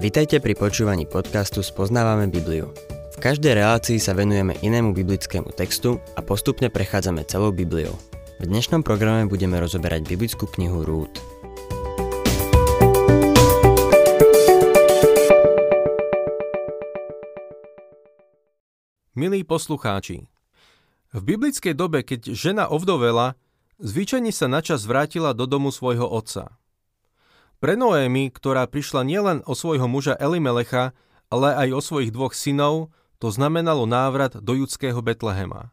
Vitajte pri počúvaní podcastu Spoznávame Bibliu. V každej relácii sa venujeme inému biblickému textu a postupne prechádzame celou Bibliou. V dnešnom programe budeme rozoberať biblickú knihu Rút. Milí poslucháči, v biblickej dobe, keď žena ovdovela, zvyčajne sa načas vrátila do domu svojho otca. Pre Noémy, ktorá prišla nielen o svojho muža Elimelecha, ale aj o svojich dvoch synov, to znamenalo návrat do judského Betlehema.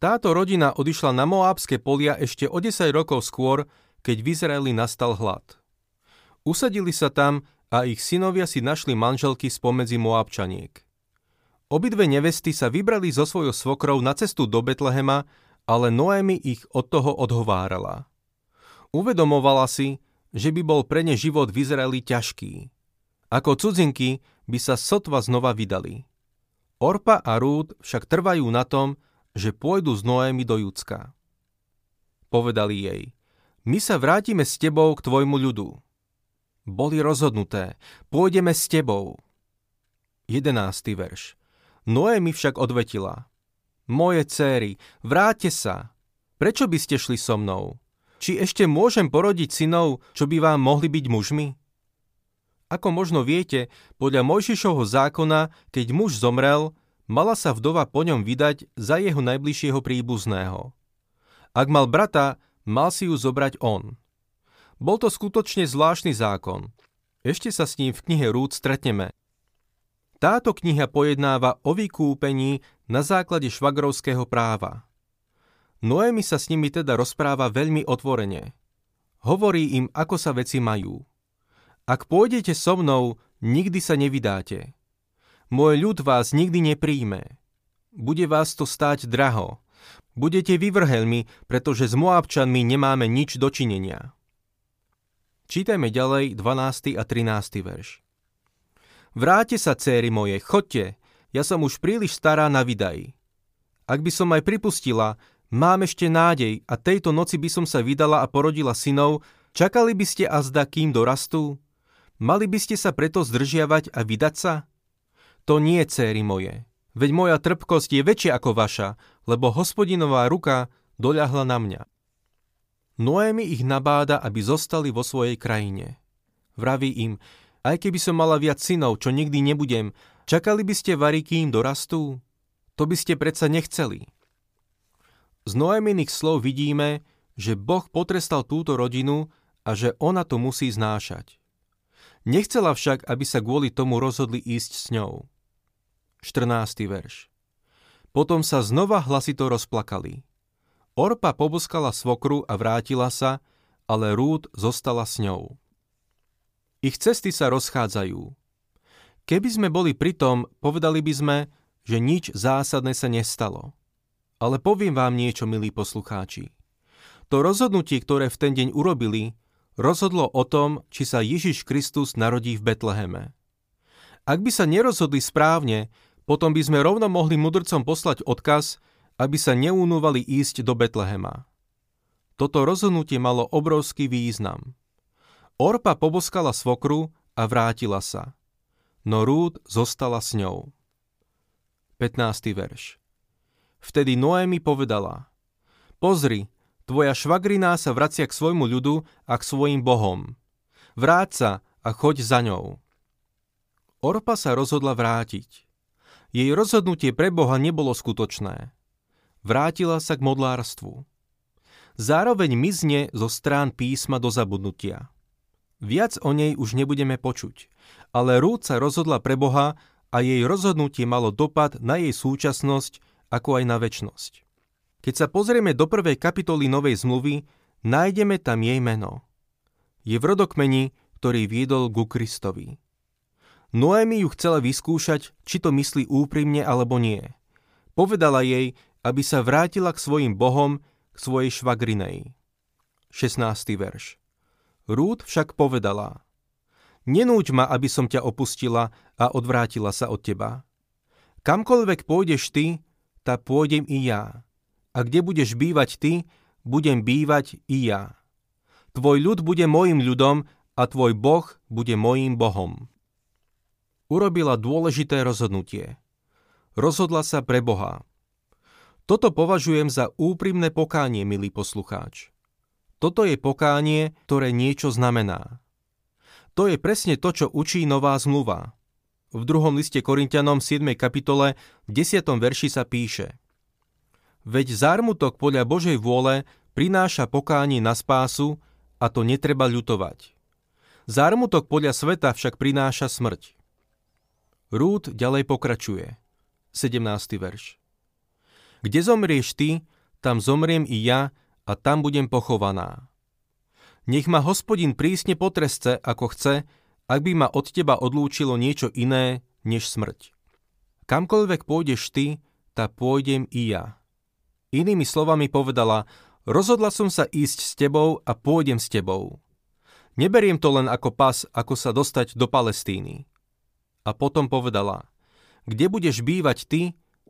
Táto rodina odišla na Moábske polia ešte o 10 rokov skôr, keď v Izraeli nastal hlad. Usadili sa tam a ich synovia si našli manželky spomedzi Moabčaniek. Obidve nevesty sa vybrali zo svojou svokrou na cestu do Betlehema, ale Noémy ich od toho odhovárala. Uvedomovala si, že by bol pre ne život v Izraeli ťažký. Ako cudzinky by sa sotva znova vydali. Orpa a Rúd však trvajú na tom, že pôjdu z Noémy do Judska. Povedali jej, my sa vrátime s tebou k tvojmu ľudu. Boli rozhodnuté, pôjdeme s tebou. 11. verš. Noémy však odvetila, moje céry, vráte sa. Prečo by ste šli so mnou? Či ešte môžem porodiť synov, čo by vám mohli byť mužmi? Ako možno viete, podľa Mojžišovho zákona, keď muž zomrel, mala sa vdova po ňom vydať za jeho najbližšieho príbuzného. Ak mal brata, mal si ju zobrať on. Bol to skutočne zvláštny zákon. Ešte sa s ním v knihe Rúd stretneme. Táto kniha pojednáva o vykúpení na základe švagrovského práva. Noémy sa s nimi teda rozpráva veľmi otvorene. Hovorí im, ako sa veci majú. Ak pôjdete so mnou, nikdy sa nevydáte. Môj ľud vás nikdy nepríjme. Bude vás to stáť draho. Budete vyvrhelmi, pretože s Moabčanmi nemáme nič dočinenia. Čítajme ďalej 12. a 13. verš. Vráte sa, céry moje, chodte, ja som už príliš stará na vydaj. Ak by som aj pripustila, Mám ešte nádej a tejto noci by som sa vydala a porodila synov, čakali by ste azda, kým dorastú? Mali by ste sa preto zdržiavať a vydať sa? To nie, céry moje. Veď moja trpkosť je väčšia ako vaša, lebo hospodinová ruka doľahla na mňa. Noémy ich nabáda, aby zostali vo svojej krajine. Vraví im, aj keby som mala viac synov, čo nikdy nebudem, čakali by ste varí, kým dorastú? To by ste predsa nechceli. Z Noeminých slov vidíme, že Boh potrestal túto rodinu a že ona to musí znášať. Nechcela však, aby sa kvôli tomu rozhodli ísť s ňou. 14. verš Potom sa znova hlasito rozplakali. Orpa poboskala svokru a vrátila sa, ale Rúd zostala s ňou. Ich cesty sa rozchádzajú. Keby sme boli pri tom, povedali by sme, že nič zásadné sa nestalo. Ale poviem vám niečo, milí poslucháči. To rozhodnutie, ktoré v ten deň urobili, rozhodlo o tom, či sa Ježiš Kristus narodí v Betleheme. Ak by sa nerozhodli správne, potom by sme rovno mohli mudrcom poslať odkaz, aby sa neunúvali ísť do Betlehema. Toto rozhodnutie malo obrovský význam. Orpa poboskala svokru a vrátila sa. No Rúd zostala s ňou. 15. verš Vtedy Noémi povedala, pozri, tvoja švagriná sa vracia k svojmu ľudu a k svojim bohom. Vráť sa a choď za ňou. Orpa sa rozhodla vrátiť. Jej rozhodnutie pre Boha nebolo skutočné. Vrátila sa k modlárstvu. Zároveň mizne zo strán písma do zabudnutia. Viac o nej už nebudeme počuť, ale Rúd sa rozhodla pre Boha a jej rozhodnutie malo dopad na jej súčasnosť ako aj na väčnosť. Keď sa pozrieme do prvej kapitoly Novej zmluvy, nájdeme tam jej meno. Je v rodokmeni, ktorý viedol ku Kristovi. Noémi ju chcela vyskúšať, či to myslí úprimne alebo nie. Povedala jej, aby sa vrátila k svojim bohom, k svojej švagrinej. 16. verš. Rúd však povedala, Nenúď ma, aby som ťa opustila a odvrátila sa od teba. Kamkoľvek pôjdeš ty, tá pôjdem i ja. A kde budeš bývať ty, budem bývať i ja. Tvoj ľud bude môjim ľudom a tvoj Boh bude môjim Bohom. urobila dôležité rozhodnutie. Rozhodla sa pre Boha. Toto považujem za úprimné pokánie, milý poslucháč. Toto je pokánie, ktoré niečo znamená. To je presne to, čo učí nová zmluva. V druhom liste Korintianom 7. kapitole 10. verši sa píše Veď zármutok podľa Božej vôle prináša pokánie na spásu a to netreba ľutovať. Zármutok podľa sveta však prináša smrť. Rúd ďalej pokračuje. 17. verš. Kde zomrieš ty, tam zomriem i ja a tam budem pochovaná. Nech ma hospodin prísne potresce, ako chce, ak by ma od teba odlúčilo niečo iné než smrť. Kamkoľvek pôjdeš ty, tá pôjdem i ja. Inými slovami povedala, rozhodla som sa ísť s tebou a pôjdem s tebou. Neberiem to len ako pas, ako sa dostať do Palestíny. A potom povedala, kde budeš bývať ty,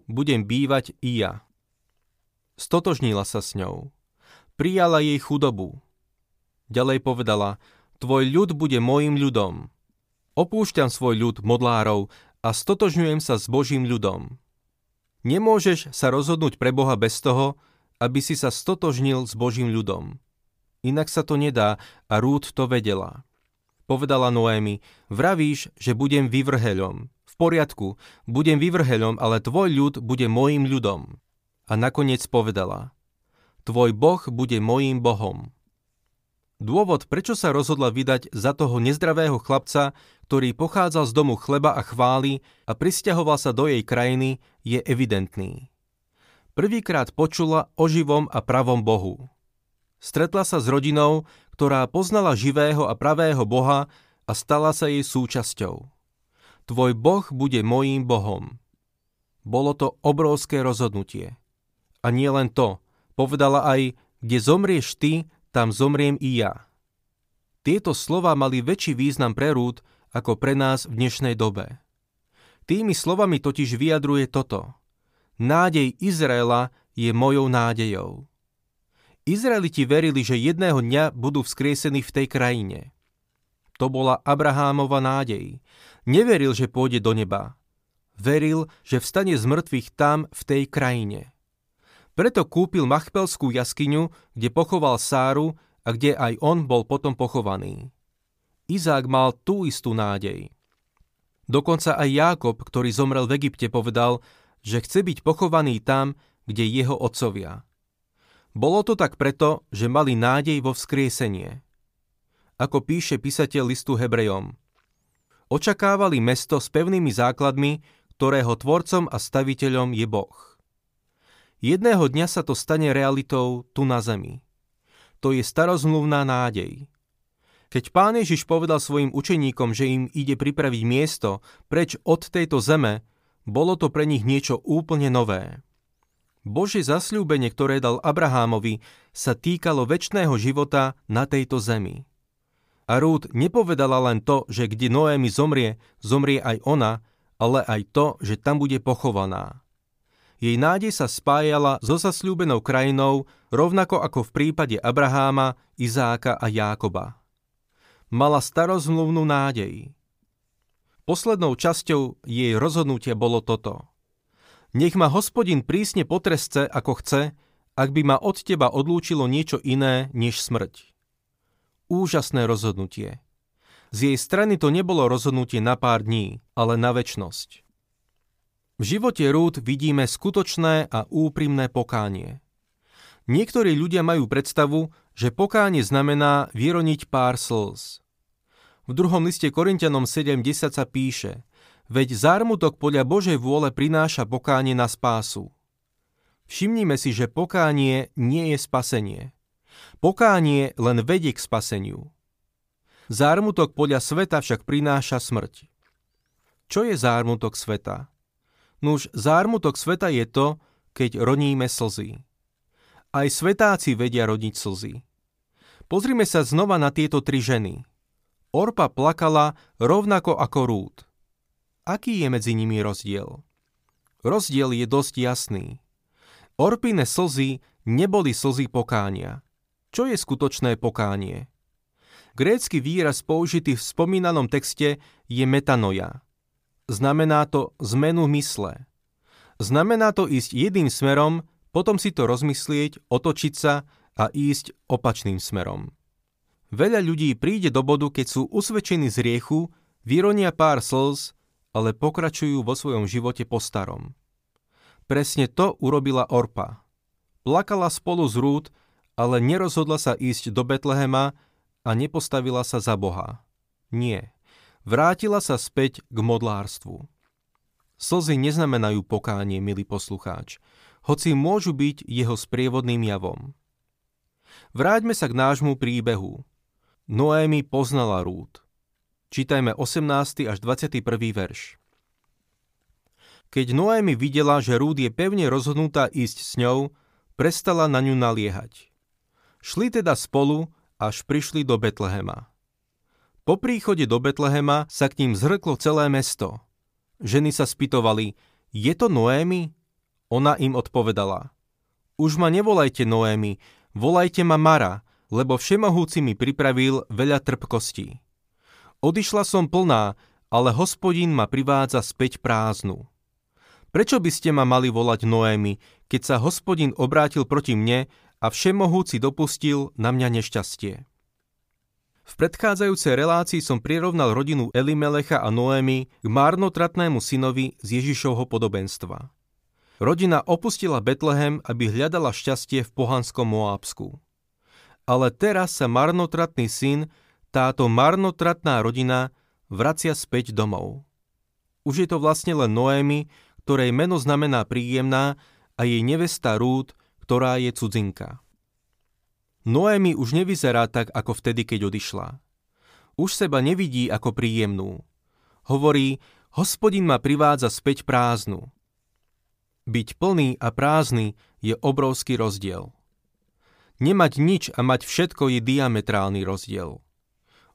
budem bývať i ja. Stotožnila sa s ňou prijala jej chudobu. Ďalej povedala, tvoj ľud bude môjim ľudom. Opúšťam svoj ľud modlárov a stotožňujem sa s Božím ľudom. Nemôžeš sa rozhodnúť pre Boha bez toho, aby si sa stotožnil s Božím ľudom. Inak sa to nedá a Rúd to vedela. Povedala Noémi, vravíš, že budem vyvrheľom. V poriadku, budem vyvrheľom, ale tvoj ľud bude môjim ľudom. A nakoniec povedala, Tvoj Boh bude mojím Bohom. Dôvod, prečo sa rozhodla vydať za toho nezdravého chlapca, ktorý pochádzal z domu chleba a chvály a pristahoval sa do jej krajiny, je evidentný. Prvýkrát počula o živom a pravom Bohu. Stretla sa s rodinou, ktorá poznala živého a pravého Boha a stala sa jej súčasťou. Tvoj Boh bude mojím Bohom. Bolo to obrovské rozhodnutie. A nie len to, Povedala aj, kde zomrieš ty, tam zomriem i ja. Tieto slova mali väčší význam pre Rúd ako pre nás v dnešnej dobe. Tými slovami totiž vyjadruje toto. Nádej Izraela je mojou nádejou. Izraeliti verili, že jedného dňa budú vzkriesení v tej krajine. To bola Abrahámova nádej. Neveril, že pôjde do neba. Veril, že vstane z mŕtvych tam, v tej krajine. Preto kúpil Machpelskú jaskyňu, kde pochoval Sáru a kde aj on bol potom pochovaný. Izák mal tú istú nádej. Dokonca aj Jákob, ktorý zomrel v Egypte, povedal, že chce byť pochovaný tam, kde jeho otcovia. Bolo to tak preto, že mali nádej vo vzkriesenie. Ako píše písateľ listu Hebrejom. Očakávali mesto s pevnými základmi, ktorého tvorcom a staviteľom je Boh. Jedného dňa sa to stane realitou tu na zemi. To je starozmluvná nádej. Keď pán Ježiš povedal svojim učeníkom, že im ide pripraviť miesto preč od tejto zeme, bolo to pre nich niečo úplne nové. Božie zasľúbenie, ktoré dal Abrahámovi, sa týkalo väčšného života na tejto zemi. A Rúd nepovedala len to, že kde Noémi zomrie, zomrie aj ona, ale aj to, že tam bude pochovaná. Jej nádej sa spájala so zasľúbenou krajinou, rovnako ako v prípade Abraháma, Izáka a Jákoba. Mala starozmluvnú nádej. Poslednou časťou jej rozhodnutia bolo toto. Nech ma hospodin prísne potresce, ako chce, ak by ma od teba odlúčilo niečo iné než smrť. Úžasné rozhodnutie. Z jej strany to nebolo rozhodnutie na pár dní, ale na väčnosť. V živote Rúd vidíme skutočné a úprimné pokánie. Niektorí ľudia majú predstavu, že pokánie znamená vyroniť pár slz. V druhom liste Korintianom 7.10 sa píše Veď zármutok podľa Božej vôle prináša pokánie na spásu. Všimnime si, že pokánie nie je spasenie. Pokánie len vedie k spaseniu. Zármutok podľa sveta však prináša smrť. Čo je zármutok sveta? Nuž zármutok sveta je to, keď roníme slzy. Aj svetáci vedia rodiť slzy. Pozrime sa znova na tieto tri ženy. Orpa plakala rovnako ako Rúd. Aký je medzi nimi rozdiel? Rozdiel je dosť jasný. Orpine slzy neboli slzy pokánia. Čo je skutočné pokánie? Grécky výraz použitý v spomínanom texte je metanoja. Znamená to zmenu mysle. Znamená to ísť jedným smerom, potom si to rozmyslieť, otočiť sa a ísť opačným smerom. Veľa ľudí príde do bodu, keď sú usvedčení z riechu, vyronia pár slz, ale pokračujú vo svojom živote po starom. Presne to urobila Orpa. Plakala spolu z Rút, ale nerozhodla sa ísť do Betlehema a nepostavila sa za Boha. Nie. Vrátila sa späť k modlárstvu. Slzy neznamenajú pokánie, milý poslucháč, hoci môžu byť jeho sprievodným javom. Vráťme sa k nášmu príbehu. Noémi poznala Rút. Čítajme 18. až 21. verš. Keď Noémi videla, že Rúd je pevne rozhodnutá ísť s ňou, prestala na ňu naliehať. Šli teda spolu, až prišli do Betlehema. Po príchode do Betlehema sa k ním zhrklo celé mesto. Ženy sa spýtovali, je to Noémi? Ona im odpovedala, už ma nevolajte Noémi, volajte ma Mara, lebo všemohúci mi pripravil veľa trpkostí. Odišla som plná, ale hospodín ma privádza späť prázdnu. Prečo by ste ma mali volať Noémy, keď sa hospodin obrátil proti mne a všemohúci dopustil na mňa nešťastie? V predchádzajúcej relácii som prirovnal rodinu Elimelecha a Noémy k márnotratnému synovi z Ježišovho podobenstva. Rodina opustila Betlehem, aby hľadala šťastie v pohanskom Moábsku. Ale teraz sa marnotratný syn, táto marnotratná rodina, vracia späť domov. Už je to vlastne len Noémy, ktorej meno znamená príjemná, a jej nevesta Rút, ktorá je cudzinka. Noémy už nevyzerá tak, ako vtedy, keď odišla. Už seba nevidí ako príjemnú. Hovorí, hospodin ma privádza späť prázdnu. Byť plný a prázdny je obrovský rozdiel. Nemať nič a mať všetko je diametrálny rozdiel.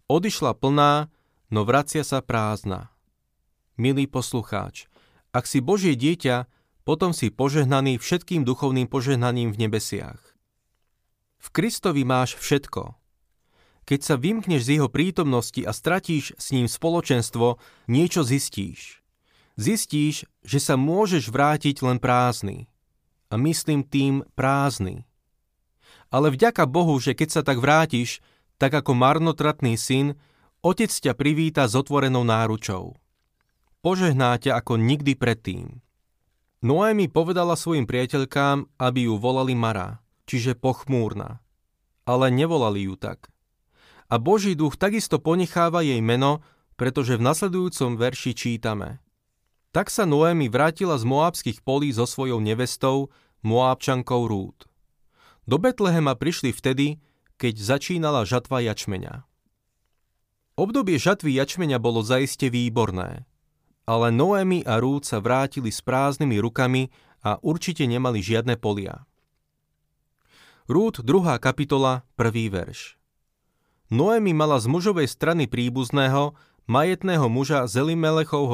Odišla plná, no vracia sa prázdna. Milý poslucháč, ak si Božie dieťa, potom si požehnaný všetkým duchovným požehnaním v nebesiach. V Kristovi máš všetko. Keď sa vymkneš z jeho prítomnosti a stratíš s ním spoločenstvo, niečo zistíš. Zistíš, že sa môžeš vrátiť len prázdny. A myslím tým prázdny. Ale vďaka Bohu, že keď sa tak vrátiš, tak ako marnotratný syn, otec ťa privíta s otvorenou náručou požehná ťa ako nikdy predtým. Noémi povedala svojim priateľkám, aby ju volali Mara, čiže pochmúrna. Ale nevolali ju tak. A Boží duch takisto ponecháva jej meno, pretože v nasledujúcom verši čítame. Tak sa Noémi vrátila z moábskych polí so svojou nevestou, Moábčankou Rút. Do Betlehema prišli vtedy, keď začínala žatva jačmeňa. Obdobie žatvy jačmeňa bolo zaiste výborné ale Noemi a Rúd sa vrátili s prázdnymi rukami a určite nemali žiadne polia. Rúd 2. kapitola, 1. verš. Noemi mala z mužovej strany príbuzného, majetného muža z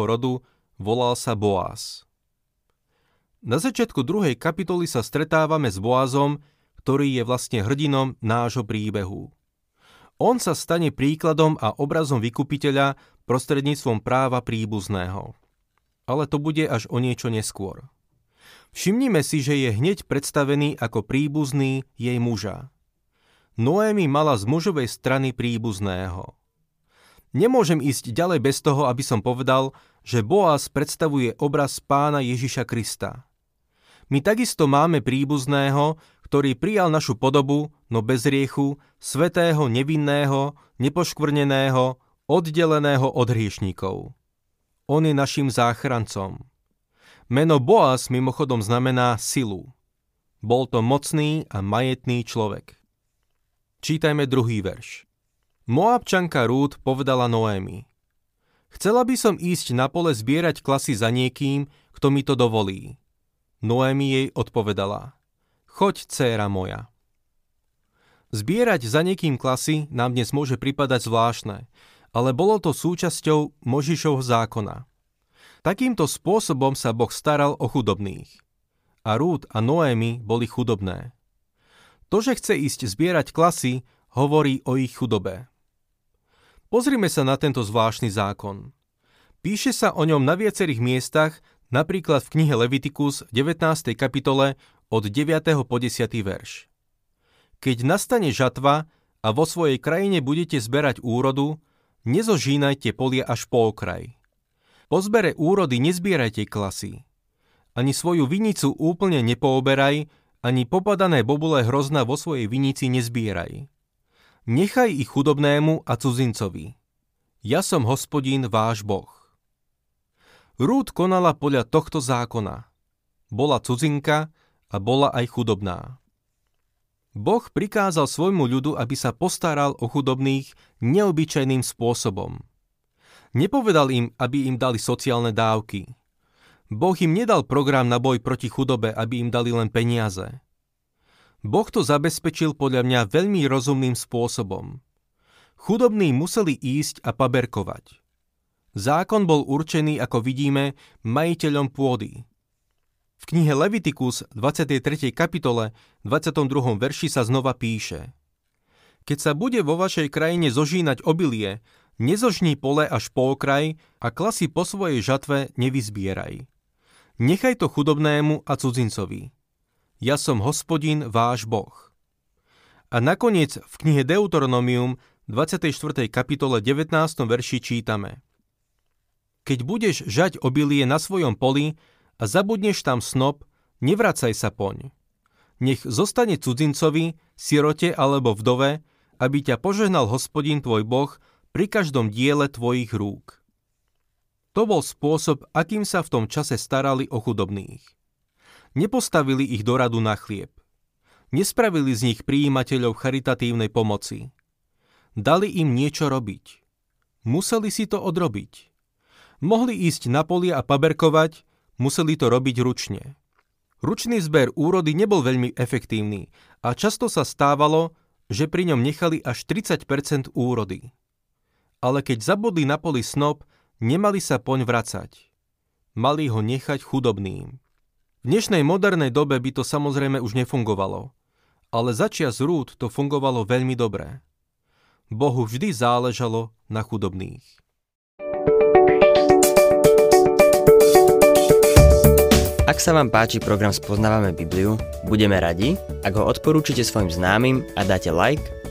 rodu, volal sa Boaz. Na začiatku druhej kapitoly sa stretávame s Boazom, ktorý je vlastne hrdinom nášho príbehu. On sa stane príkladom a obrazom vykupiteľa prostredníctvom práva príbuzného. Ale to bude až o niečo neskôr. Všimnime si, že je hneď predstavený ako príbuzný jej muža. Noémi mala z mužovej strany príbuzného. Nemôžem ísť ďalej bez toho, aby som povedal, že Boaz predstavuje obraz pána Ježiša Krista. My takisto máme príbuzného, ktorý prijal našu podobu, no bez riechu, svetého, nevinného, nepoškvrneného, oddeleného od hriešníkov. On je našim záchrancom. Meno Boaz mimochodom znamená silu. Bol to mocný a majetný človek. Čítajme druhý verš. Moabčanka Rúd povedala Noémi. Chcela by som ísť na pole zbierať klasy za niekým, kto mi to dovolí. Noémi jej odpovedala. Choď, dcéra moja. Zbierať za niekým klasy nám dnes môže pripadať zvláštne, ale bolo to súčasťou Možišovho zákona. Takýmto spôsobom sa Boh staral o chudobných. A Rúd a Noémy boli chudobné. To, že chce ísť zbierať klasy, hovorí o ich chudobe. Pozrime sa na tento zvláštny zákon. Píše sa o ňom na viacerých miestach, napríklad v knihe Levitikus 19. kapitole od 9. po 10. verš. Keď nastane žatva a vo svojej krajine budete zberať úrodu, nezožínajte polia až po okraj. Po zbere úrody nezbierajte klasy. Ani svoju vinicu úplne nepooberaj, ani popadané bobule hrozna vo svojej vinici nezbieraj. Nechaj ich chudobnému a cudzincovi. Ja som hospodín váš Boh. Rúd konala podľa tohto zákona. Bola cudzinka a bola aj chudobná. Boh prikázal svojmu ľudu, aby sa postaral o chudobných neobyčajným spôsobom. Nepovedal im, aby im dali sociálne dávky. Boh im nedal program na boj proti chudobe, aby im dali len peniaze. Boh to zabezpečil podľa mňa veľmi rozumným spôsobom. Chudobní museli ísť a paberkovať. Zákon bol určený, ako vidíme, majiteľom pôdy. V knihe Levitikus 23. kapitole 22. verši sa znova píše Keď sa bude vo vašej krajine zožínať obilie, nezožní pole až po okraj a klasy po svojej žatve nevyzbieraj. Nechaj to chudobnému a cudzincovi. Ja som hospodin, váš Boh. A nakoniec v knihe Deuteronomium 24. kapitole 19. verši čítame – keď budeš žať obilie na svojom poli a zabudneš tam snop, nevracaj sa poň. Nech zostane cudzincovi, sirote alebo vdove, aby ťa požehnal hospodin tvoj Boh pri každom diele tvojich rúk. To bol spôsob, akým sa v tom čase starali o chudobných. Nepostavili ich do radu na chlieb. Nespravili z nich príjimateľov charitatívnej pomoci. Dali im niečo robiť. Museli si to odrobiť. Mohli ísť na polia a paberkovať, museli to robiť ručne. Ručný zber úrody nebol veľmi efektívny a často sa stávalo, že pri ňom nechali až 30% úrody. Ale keď zabudli na poli snop, nemali sa poň vracať. Mali ho nechať chudobným. V dnešnej modernej dobe by to samozrejme už nefungovalo, ale začias rúd to fungovalo veľmi dobre. Bohu vždy záležalo na chudobných. Ak sa vám páči program Spoznávame Bibliu, budeme radi, ak ho odporúčite svojim známym a dáte like,